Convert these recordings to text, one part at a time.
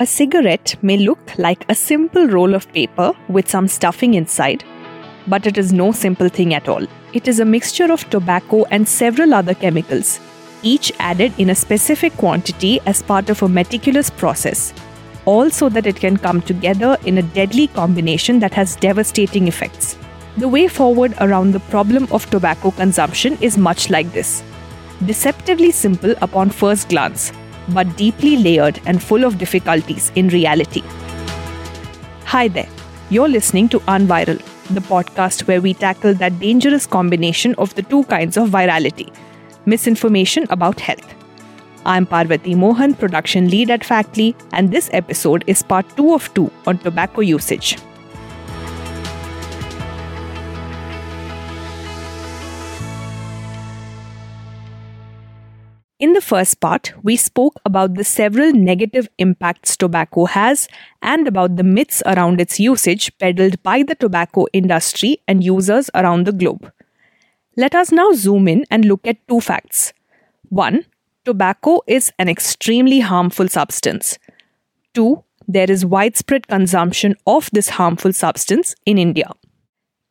A cigarette may look like a simple roll of paper with some stuffing inside, but it is no simple thing at all. It is a mixture of tobacco and several other chemicals, each added in a specific quantity as part of a meticulous process, all so that it can come together in a deadly combination that has devastating effects. The way forward around the problem of tobacco consumption is much like this deceptively simple upon first glance, but deeply layered and full of difficulties in reality. Hi there, you're listening to Unviral, the podcast where we tackle that dangerous combination of the two kinds of virality misinformation about health. I'm Parvati Mohan, production lead at Factly, and this episode is part 2 of 2 on tobacco usage. In the first part, we spoke about the several negative impacts tobacco has and about the myths around its usage peddled by the tobacco industry and users around the globe. Let us now zoom in and look at two facts. One, tobacco is an extremely harmful substance. Two, there is widespread consumption of this harmful substance in India.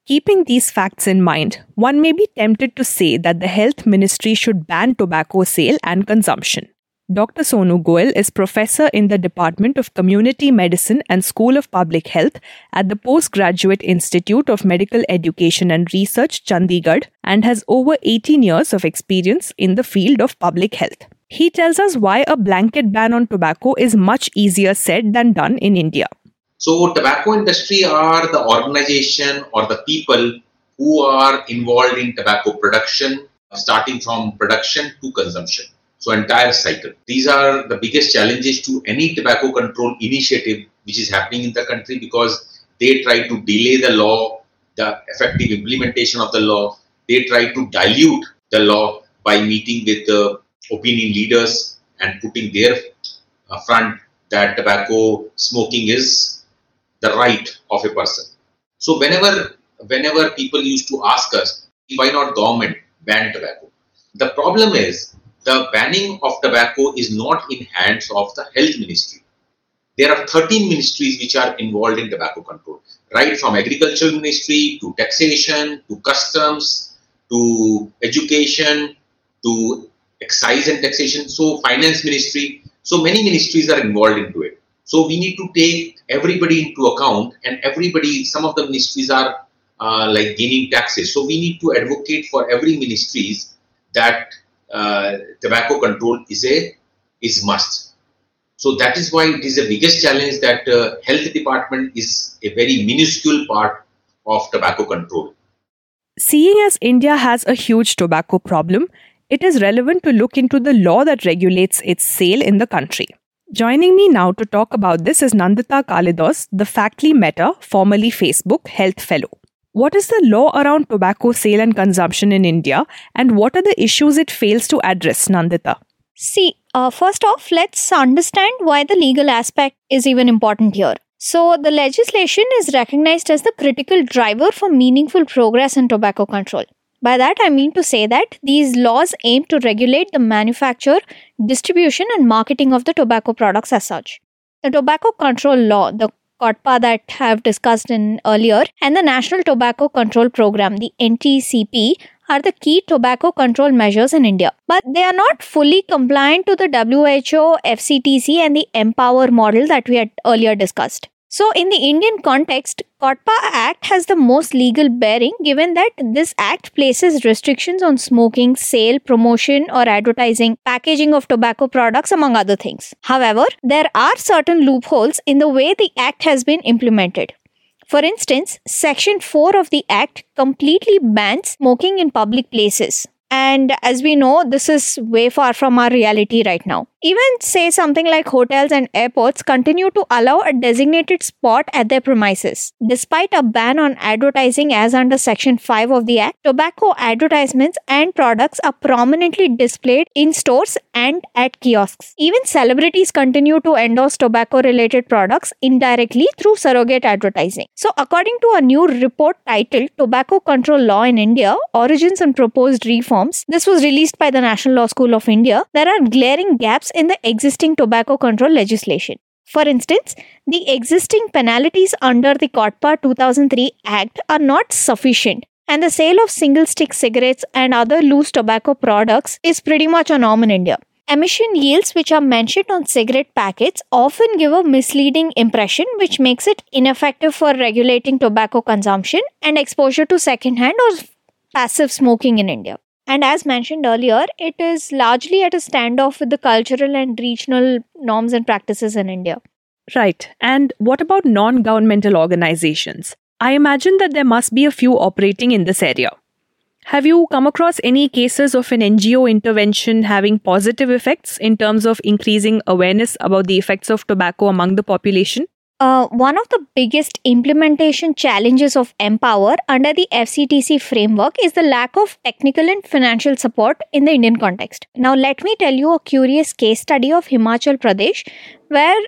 Keeping these facts in mind, one may be tempted to say that the health ministry should ban tobacco sale and consumption. Dr. Sonu Goel is professor in the Department of Community Medicine and School of Public Health at the Postgraduate Institute of Medical Education and Research, Chandigarh, and has over 18 years of experience in the field of public health. He tells us why a blanket ban on tobacco is much easier said than done in India. So tobacco industry are the organization or the people who are involved in tobacco production, starting from production to consumption. So entire cycle. These are the biggest challenges to any tobacco control initiative which is happening in the country because they try to delay the law, the effective implementation of the law. They try to dilute the law by meeting with the opinion leaders and putting their uh, front that tobacco smoking is the right of a person. So whenever whenever people used to ask us why not government ban tobacco, the problem is the banning of tobacco is not in hands of the health ministry. There are 13 ministries which are involved in tobacco control, right from agriculture ministry to taxation to customs to education to excise and taxation. So finance ministry. So many ministries are involved into it. So we need to take everybody into account, and everybody, some of the ministries are uh, like gaining taxes. So we need to advocate for every ministries that uh, tobacco control is a is must. So that is why it is the biggest challenge that uh, health department is a very minuscule part of tobacco control. Seeing as India has a huge tobacco problem, it is relevant to look into the law that regulates its sale in the country. Joining me now to talk about this is Nandita Kalidas, the Factly Meta, formerly Facebook, Health Fellow. What is the law around tobacco sale and consumption in India, and what are the issues it fails to address, Nandita? See, uh, first off, let's understand why the legal aspect is even important here. So, the legislation is recognized as the critical driver for meaningful progress in tobacco control. By that, I mean to say that these laws aim to regulate the manufacture, distribution, and marketing of the tobacco products as such. The Tobacco Control Law, the COTPA that I have discussed in earlier, and the National Tobacco Control Program, the NTCP, are the key tobacco control measures in India. But they are not fully compliant to the WHO, FCTC, and the MPOWER model that we had earlier discussed. So, in the Indian context, COTPA Act has the most legal bearing given that this act places restrictions on smoking, sale, promotion, or advertising, packaging of tobacco products, among other things. However, there are certain loopholes in the way the act has been implemented. For instance, Section 4 of the Act completely bans smoking in public places. And as we know, this is way far from our reality right now. Even say something like hotels and airports continue to allow a designated spot at their premises. Despite a ban on advertising as under Section 5 of the Act, tobacco advertisements and products are prominently displayed in stores and at kiosks. Even celebrities continue to endorse tobacco related products indirectly through surrogate advertising. So, according to a new report titled Tobacco Control Law in India Origins and Proposed Reforms, this was released by the National Law School of India, there are glaring gaps in the existing tobacco control legislation. For instance, the existing penalties under the COTPA 2003 Act are not sufficient, and the sale of single stick cigarettes and other loose tobacco products is pretty much a norm in India. Emission yields, which are mentioned on cigarette packets, often give a misleading impression, which makes it ineffective for regulating tobacco consumption and exposure to secondhand or passive smoking in India. And as mentioned earlier, it is largely at a standoff with the cultural and regional norms and practices in India. Right. And what about non governmental organizations? I imagine that there must be a few operating in this area. Have you come across any cases of an NGO intervention having positive effects in terms of increasing awareness about the effects of tobacco among the population? Uh, one of the biggest implementation challenges of MPOWER under the FCTC framework is the lack of technical and financial support in the Indian context. Now, let me tell you a curious case study of Himachal Pradesh, where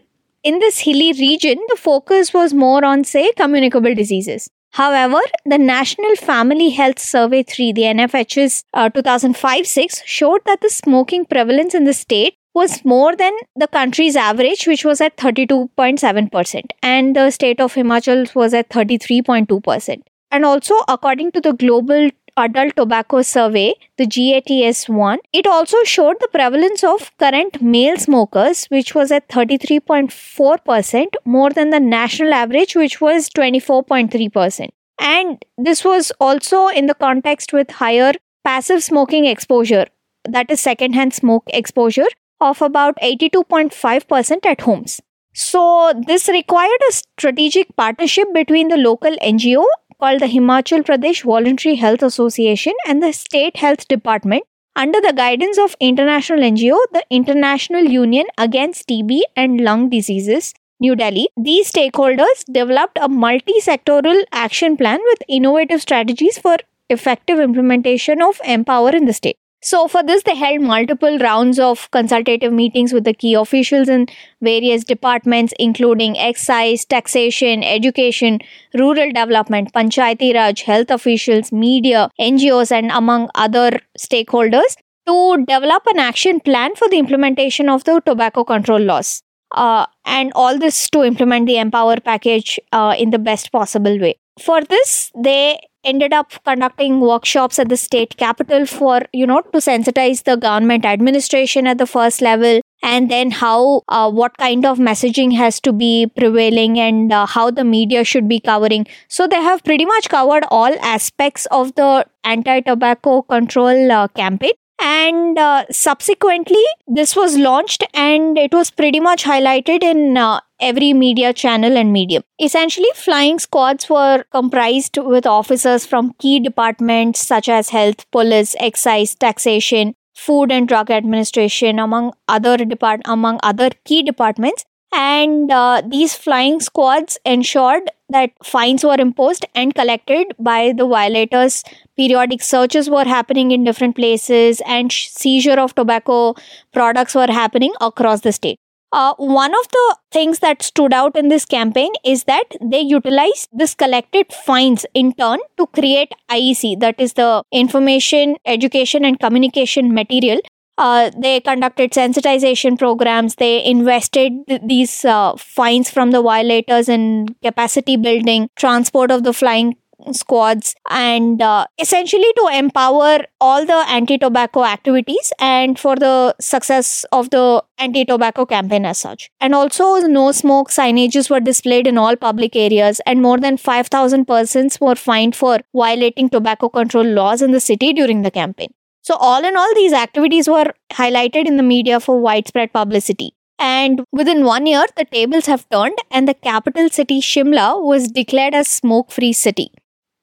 in this hilly region, the focus was more on, say, communicable diseases. However, the National Family Health Survey 3, the NFHS uh, 2005 6, showed that the smoking prevalence in the state was more than the country's average, which was at 32.7%, and the state of Himachal was at 33.2%. And also, according to the Global Adult Tobacco Survey, the GATS 1, it also showed the prevalence of current male smokers, which was at 33.4%, more than the national average, which was 24.3%. And this was also in the context with higher passive smoking exposure, that is, secondhand smoke exposure, of about 82.5% at homes. So, this required a strategic partnership between the local NGO called the Himachal Pradesh Voluntary Health Association and the State Health Department under the guidance of international NGO, the International Union Against TB and Lung Diseases, New Delhi. These stakeholders developed a multi sectoral action plan with innovative strategies for effective implementation of MPOWER in the state. So, for this, they held multiple rounds of consultative meetings with the key officials in various departments, including excise, taxation, education, rural development, panchayati raj, health officials, media, NGOs, and among other stakeholders to develop an action plan for the implementation of the tobacco control laws. Uh, and all this to implement the MPOWER package uh, in the best possible way. For this, they ended up conducting workshops at the state capital for you know to sensitize the government administration at the first level and then how uh, what kind of messaging has to be prevailing and uh, how the media should be covering. So they have pretty much covered all aspects of the anti tobacco control uh, campaign. And uh, subsequently this was launched and it was pretty much highlighted in uh, every media channel and medium. Essentially flying squads were comprised with officers from key departments such as health police excise taxation food and drug administration among other depart among other key departments. And uh, these flying squads ensured that fines were imposed and collected by the violators. Periodic searches were happening in different places and seizure of tobacco products were happening across the state uh, one of the things that stood out in this campaign is that they utilized this collected fines in turn to create IEC, that is the information, education, and communication material uh, they conducted sensitization programs. They invested th- these uh, fines from the violators in capacity building, transport of the flying squads, and uh, essentially to empower all the anti tobacco activities and for the success of the anti tobacco campaign as such. And also, no smoke signages were displayed in all public areas, and more than 5,000 persons were fined for violating tobacco control laws in the city during the campaign. So, all in all, these activities were highlighted in the media for widespread publicity. And within one year, the tables have turned, and the capital city, Shimla, was declared a smoke free city.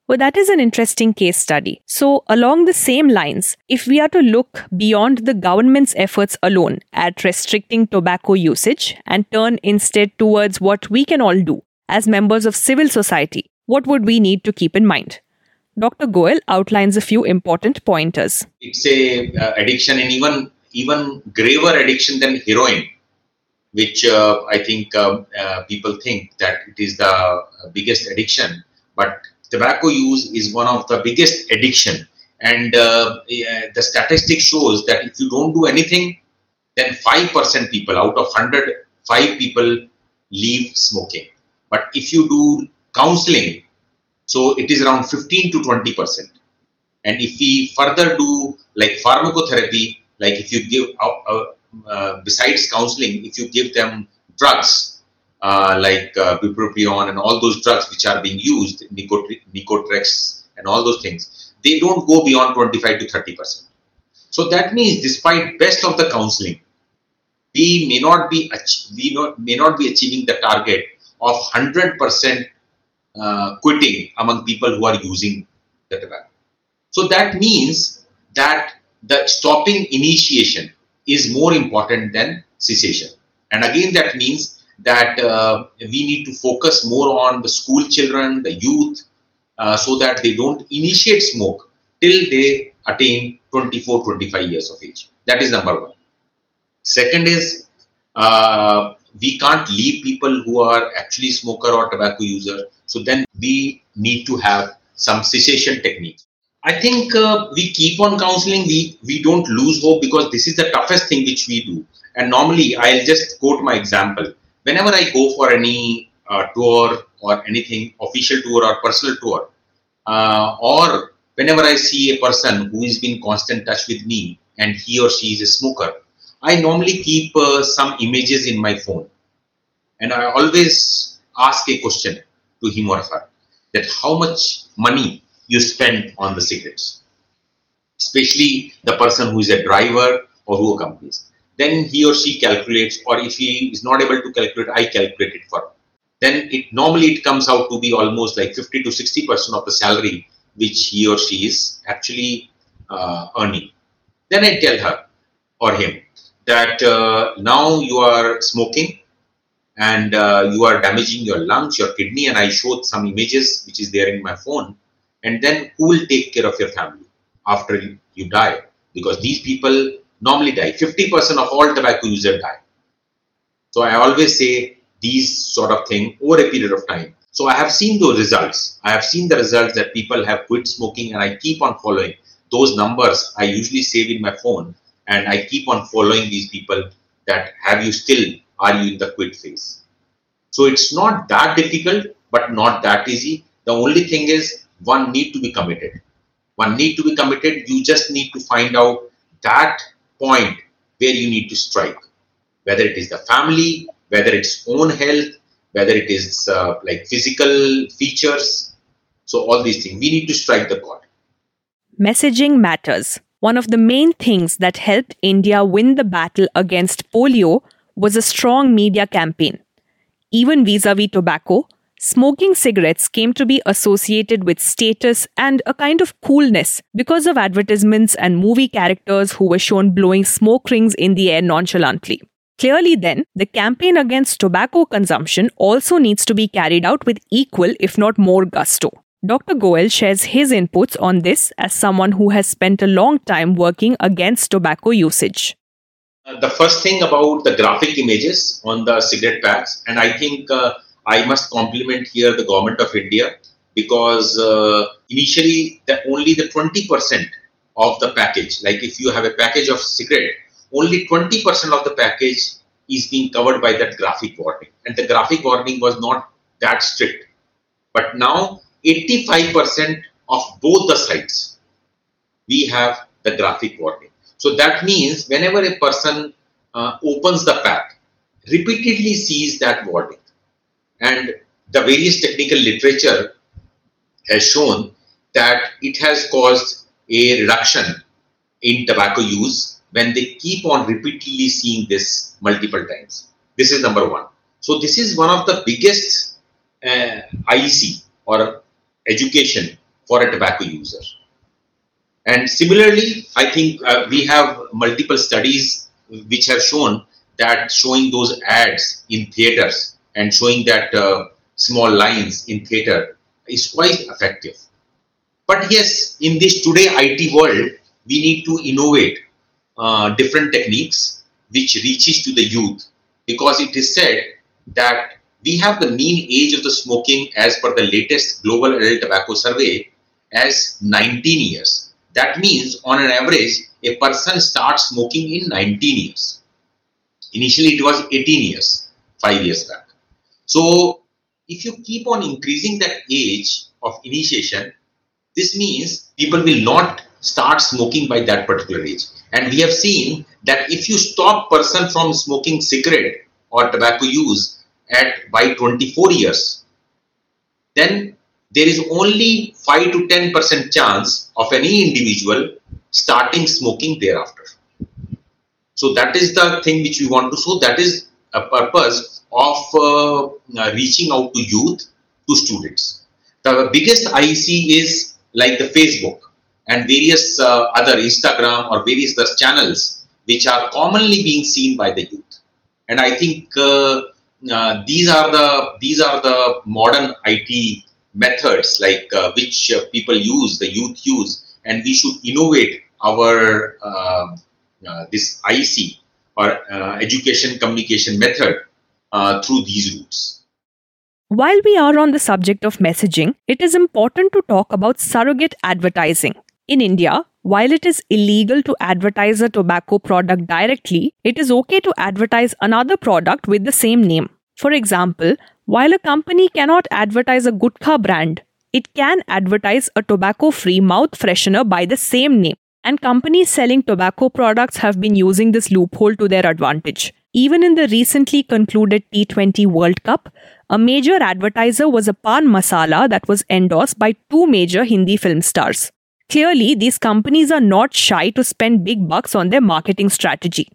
Well, that is an interesting case study. So, along the same lines, if we are to look beyond the government's efforts alone at restricting tobacco usage and turn instead towards what we can all do as members of civil society, what would we need to keep in mind? Dr. Goel outlines a few important pointers. It's a uh, addiction and even even graver addiction than heroin, which uh, I think um, uh, people think that it is the uh, biggest addiction. But tobacco use is one of the biggest addiction, and uh, the statistic shows that if you don't do anything, then five percent people out of hundred, five people leave smoking. But if you do counseling, so it is around 15 to 20 percent. And if we further do like pharmacotherapy, like if you give uh, uh besides counseling, if you give them drugs uh, like uh, bupropion and all those drugs which are being used, Nicotinell and all those things, they don't go beyond 25 to 30 percent. So that means, despite best of the counseling, we may not be we not, may not be achieving the target of 100 percent uh, quitting among people who are using the tobacco. So that means that the stopping initiation is more important than cessation. And again, that means that uh, we need to focus more on the school children, the youth, uh, so that they don't initiate smoke till they attain 24, 25 years of age. That is number one. Second is uh, we can't leave people who are actually smoker or tobacco user. So then we need to have some cessation techniques. I think uh, we keep on counseling. We we don't lose hope because this is the toughest thing which we do. And normally, I'll just quote my example. Whenever I go for any uh, tour or anything, official tour or personal tour, uh, or whenever I see a person who is in constant touch with me and he or she is a smoker, I normally keep uh, some images in my phone. And I always ask a question to him or her that how much money you spend on the cigarettes, especially the person who is a driver or who accompanies. Then he or she calculates, or if he is not able to calculate, I calculate it for him. Then it normally it comes out to be almost like 50 to 60 percent of the salary which he or she is actually uh, earning. Then I tell her or him that uh, now you are smoking and uh, you are damaging your lungs, your kidney, and I showed some images which is there in my phone. And then who will take care of your family after you, you die? Because these people normally die. 50% of all tobacco users die. So I always say these sort of thing over a period of time so I have seen those results. I have seen the results that people have quit smoking and I keep on following those numbers. I usually save in my phone and I keep on following these people that have you still, are you in the quit phase? So it's not that difficult, but not that easy. The only thing is one need to be committed. One need to be committed. You just need to find out that point where you need to strike, whether it is the family, whether it's own health, whether it is uh, like physical features. So, all these things, we need to strike the chord. Messaging matters. One of the main things that helped India win the battle against polio was a strong media campaign. Even vis a vis tobacco, smoking cigarettes came to be associated with status and a kind of coolness because of advertisements and movie characters who were shown blowing smoke rings in the air nonchalantly. Clearly, then, the campaign against tobacco consumption also needs to be carried out with equal, if not more, gusto. Dr. Goel shares his inputs on this as someone who has spent a long time working against tobacco usage. Uh, the first thing about the graphic images on the cigarette packs, and I think uh, I must compliment here the government of India because uh, initially the, only the 20% of the package, like if you have a package of cigarette, only 20% of the package is being covered by that graphic warning. And the graphic warning was not that strict. But now 85% of both the sides, we have the graphic warning. So that means whenever a person uh, opens the pack, repeatedly sees that warning. And the various technical literature has shown that it has caused a reduction in tobacco use when they keep on repeatedly seeing this multiple times. This is number one. So this is one of the biggest uh, IEC or education for a tobacco user. And similarly, I think uh, we have multiple studies which have shown that showing those ads in theaters and showing that uh, small lines in theater is quite effective. But yes, in this today IT world, we need to innovate uh, different techniques which reaches to the youth because it is said that we have the mean age of the smoking as per the latest global adult tobacco survey as 19 years. That means on an average, a person starts smoking in 19 years. Initially, it was 18 years, five years back. So if you keep on increasing that age of initiation, this means people will not start smoking by that particular age. And we have seen that if you stop person from smoking cigarette or tobacco use at by 24 years, then there is only 5 to 10 percent chance of any individual starting smoking thereafter. So that is the thing which we want to show. That is a purpose of uh, uh, reaching out to youth, to students. The biggest I see is like the Facebook and various uh, other Instagram or various other channels which are commonly being seen by the youth. And I think uh, uh, these are the these are the modern IT methods like uh, which people use, the youth use, and we should innovate our this IC or education communication method uh, through these routes. While we are on the subject of messaging, it is important to talk about surrogate advertising. In India, while it is illegal to advertise a tobacco product directly, it is okay to advertise another product with the same name. For example, while a company cannot advertise a Gutkha brand, it can advertise a tobacco free mouth freshener by the same name. And companies selling tobacco products have been using this loophole to their advantage. Even in the recently concluded T20 World Cup, a major advertiser was a pan masala that was endorsed by two major Hindi film stars. Clearly, these companies are not shy to spend big bucks on their marketing strategy.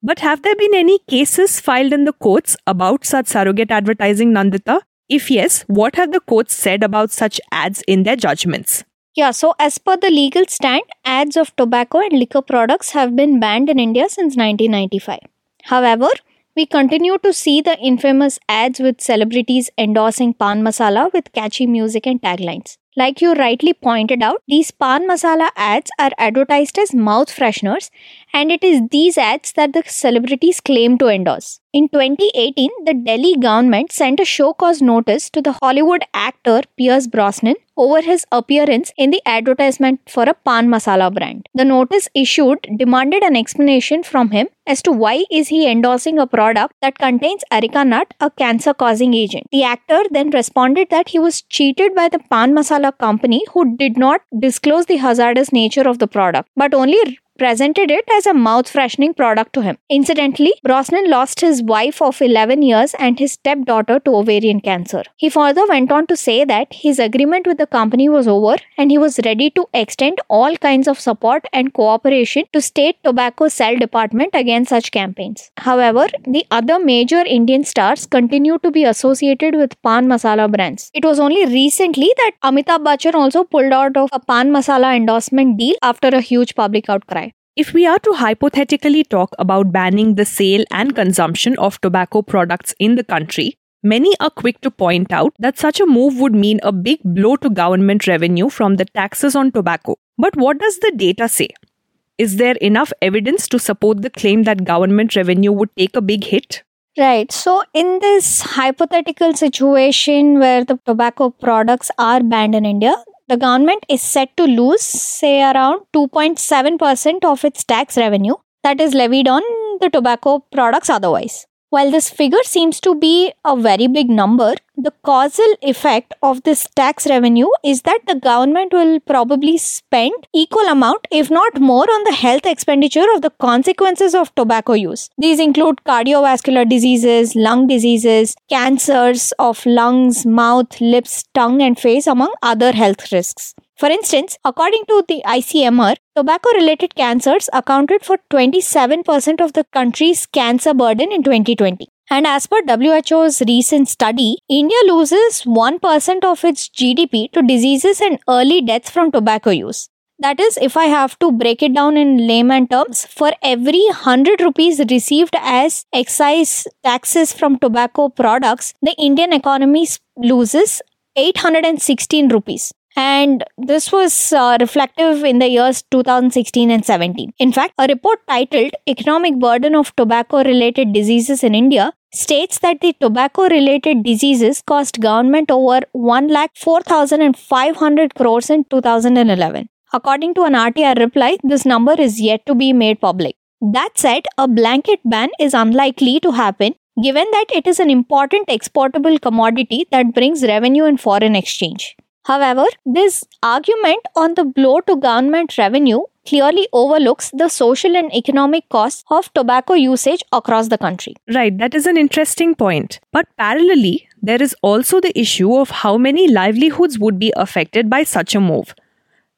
But have there been any cases filed in the courts about such surrogate advertising, Nandita? If yes, what have the courts said about such ads in their judgments? Yeah, so as per the legal stand, ads of tobacco and liquor products have been banned in India since 1995. However, we continue to see the infamous ads with celebrities endorsing pan masala with catchy music and taglines. Like you rightly pointed out, these pan masala ads are advertised as mouth fresheners, and it is these ads that the celebrities claim to endorse. In 2018, the Delhi government sent a show cause notice to the Hollywood actor Pierce Brosnan over his appearance in the advertisement for a pan masala brand. The notice issued demanded an explanation from him as to why is he endorsing a product that contains areca nut, a cancer-causing agent. The actor then responded that he was cheated by the pan masala company who did not disclose the hazardous nature of the product, but only presented it as a mouth freshening product to him. Incidentally, Brosnan lost his wife of 11 years and his stepdaughter to ovarian cancer. He further went on to say that his agreement with the company was over and he was ready to extend all kinds of support and cooperation to state tobacco cell department against such campaigns. However, the other major Indian stars continue to be associated with pan masala brands. It was only recently that Amitabh Bachchan also pulled out of a pan masala endorsement deal after a huge public outcry. If we are to hypothetically talk about banning the sale and consumption of tobacco products in the country, many are quick to point out that such a move would mean a big blow to government revenue from the taxes on tobacco. But what does the data say? Is there enough evidence to support the claim that government revenue would take a big hit? Right. So, in this hypothetical situation where the tobacco products are banned in India, the government is set to lose, say, around 2.7% of its tax revenue that is levied on the tobacco products otherwise. While this figure seems to be a very big number, the causal effect of this tax revenue is that the government will probably spend equal amount if not more on the health expenditure of the consequences of tobacco use. These include cardiovascular diseases, lung diseases, cancers of lungs, mouth, lips, tongue and face among other health risks. For instance, according to the ICMR, tobacco related cancers accounted for 27% of the country's cancer burden in 2020. And as per WHO's recent study, India loses 1% of its GDP to diseases and early deaths from tobacco use. That is, if I have to break it down in layman terms, for every 100 rupees received as excise taxes from tobacco products, the Indian economy loses 816 rupees and this was uh, reflective in the years 2016 and 17. In fact, a report titled Economic Burden of Tobacco Related Diseases in India states that the tobacco related diseases cost government over 1,4500 crores in 2011. According to an RTI reply, this number is yet to be made public. That said, a blanket ban is unlikely to happen given that it is an important exportable commodity that brings revenue in foreign exchange. However, this argument on the blow to government revenue clearly overlooks the social and economic costs of tobacco usage across the country. Right, that is an interesting point. But parallelly, there is also the issue of how many livelihoods would be affected by such a move.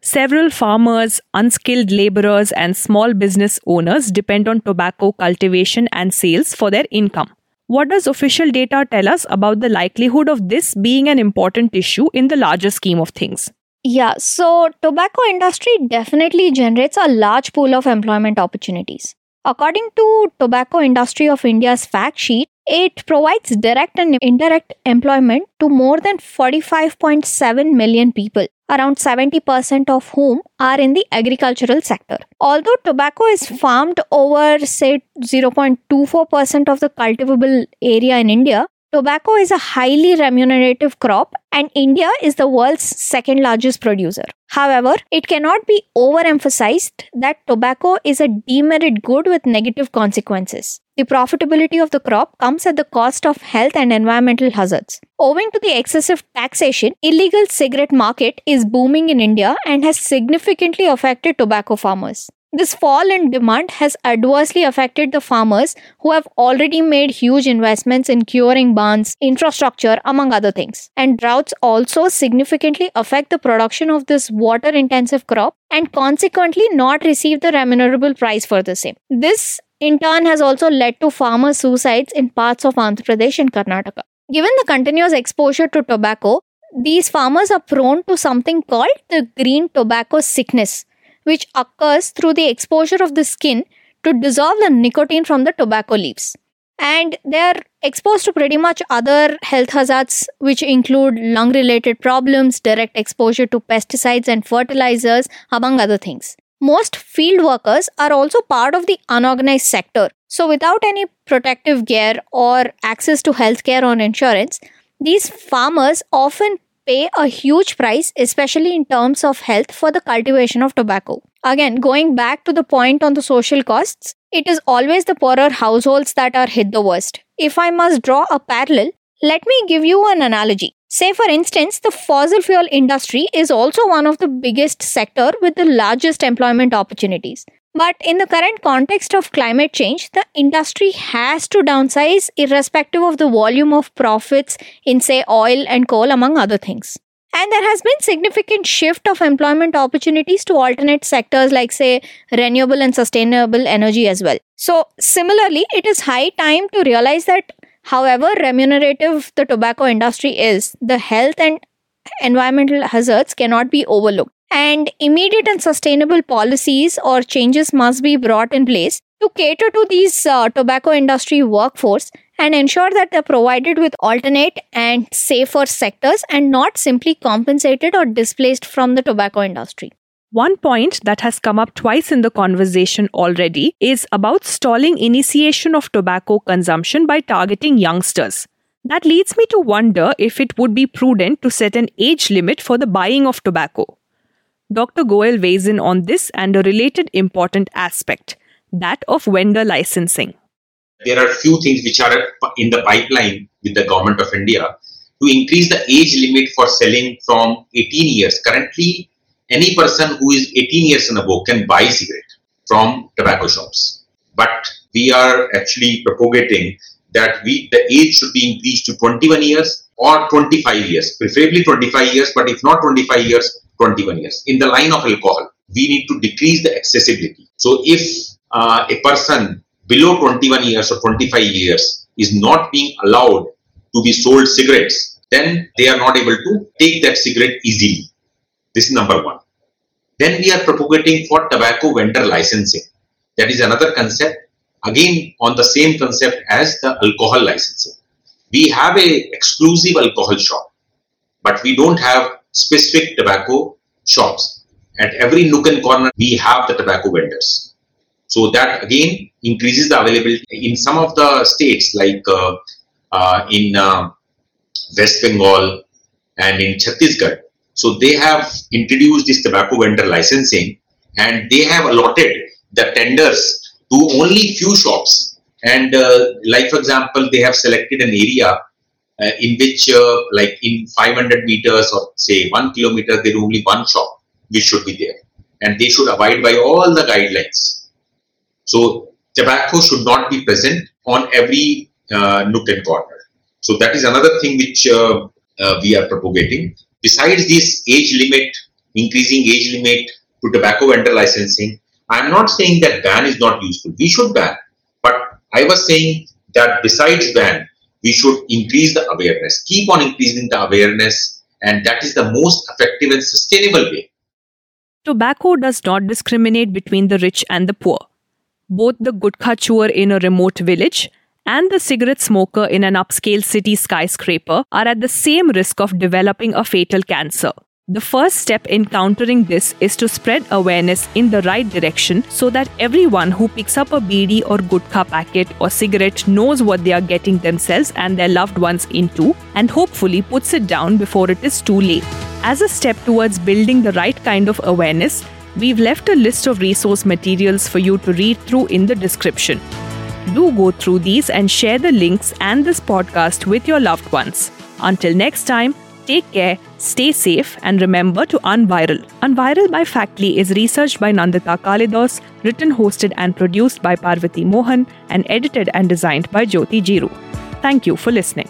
Several farmers, unskilled laborers, and small business owners depend on tobacco cultivation and sales for their income. What does official data tell us about the likelihood of this being an important issue in the larger scheme of things? Yeah, so tobacco industry definitely generates a large pool of employment opportunities. According to Tobacco Industry of India's fact sheet, it provides direct and indirect employment to more than 45.7 million people, around 70% of whom are in the agricultural sector. Although tobacco is farmed over, say, 0.24% of the cultivable area in India, Tobacco is a highly remunerative crop and India is the world's second largest producer. However, it cannot be overemphasized that tobacco is a demerit good with negative consequences. The profitability of the crop comes at the cost of health and environmental hazards. Owing to the excessive taxation, illegal cigarette market is booming in India and has significantly affected tobacco farmers. This fall in demand has adversely affected the farmers who have already made huge investments in curing barns, infrastructure, among other things. And droughts also significantly affect the production of this water intensive crop and consequently not receive the remunerable price for the same. This in turn has also led to farmer suicides in parts of Andhra Pradesh and Karnataka. Given the continuous exposure to tobacco, these farmers are prone to something called the green tobacco sickness, which occurs through the exposure of the skin to dissolve the nicotine from the tobacco leaves. And they are exposed to pretty much other health hazards, which include lung related problems, direct exposure to pesticides and fertilizers, among other things. Most field workers are also part of the unorganized sector. So, without any protective gear or access to healthcare or insurance, these farmers often pay a huge price, especially in terms of health, for the cultivation of tobacco. Again, going back to the point on the social costs, it is always the poorer households that are hit the worst. If I must draw a parallel, let me give you an analogy. Say, for instance, the fossil fuel industry is also one of the biggest sector with the largest employment opportunities. But in the current context of climate change, the industry has to downsize irrespective of the volume of profits in, say, oil and coal, among other things. And there has been significant shift of employment opportunities to alternate sectors like, say, renewable and sustainable energy as well. So, similarly, it is high time to realize that however remunerative the tobacco industry is, the health and environmental hazards cannot be overlooked and immediate and sustainable policies or changes must be brought in place to cater to these uh, tobacco industry workforce and ensure that they're provided with alternate and safer sectors and not simply compensated or displaced from the tobacco industry. One point that has come up twice in the conversation already is about stalling initiation of tobacco consumption by targeting youngsters. That leads me to wonder if it would be prudent to set an age limit for the buying of tobacco. Dr. Goel weighs in on this and a related important aspect that of vendor licensing. There are few things which are in the pipeline with the government of India to increase the age limit for selling from 18 years. Currently, any person who is 18 years and above can buy cigarette from tobacco shops. But we are actually propagating that we the age should be increased to 21 years or 25 years, preferably 25 years, but if not 25 years, 21 years. In the line of alcohol, we need to decrease the accessibility. So if uh, a person below 21 years or 25 years is not being allowed to be sold cigarettes, then they are not able to take that cigarette easily. This is number one. Then we are propagating for tobacco vendor licensing. That is another concept, again on the same concept as the alcohol licensing. We have a exclusive alcohol shop, but we don't have specific tobacco shops. At every nook and corner, we have the tobacco vendors. So that again increases the availability. In some of the states, like uh, uh, in uh, West Bengal and in Chhattisgarh, so they have introduced this tobacco vendor licensing and they have allotted the tenders to only few shops And uh, like for example, they have selected an area uh, in which, uh, like in 500 meters or say one kilometer, there is only one shop which should be there, and they should abide by all the guidelines. So tobacco should not be present on every uh, nook and corner. So that is another thing which uh, uh, we are propagating. Besides this age limit, increasing age limit to tobacco vendor licensing, I am not saying that ban is not useful. We should ban, but I was saying that besides ban, we should increase the awareness, keep on increasing the awareness, and that is the most effective and sustainable way. Tobacco does not discriminate between the rich and the poor. Both the gutkha chewer in a remote village and the cigarette smoker in an upscale city skyscraper are at the same risk of developing a fatal cancer. The first step in countering this is to spread awareness in the right direction so that everyone who picks up a bidi or gutkha packet or cigarette knows what they are getting themselves and their loved ones into and hopefully puts it down before it is too late. As a step towards building the right kind of awareness, we've left a list of resource materials for you to read through in the description. Do go through these and share the links and this podcast with your loved ones. Until next time, take care, stay safe, and remember to unviral. Unviral by Factly is researched by Nandita Kalidas, written, hosted, and produced by Parvati Mohan, and edited and designed by Jyoti Jiru. Thank you for listening.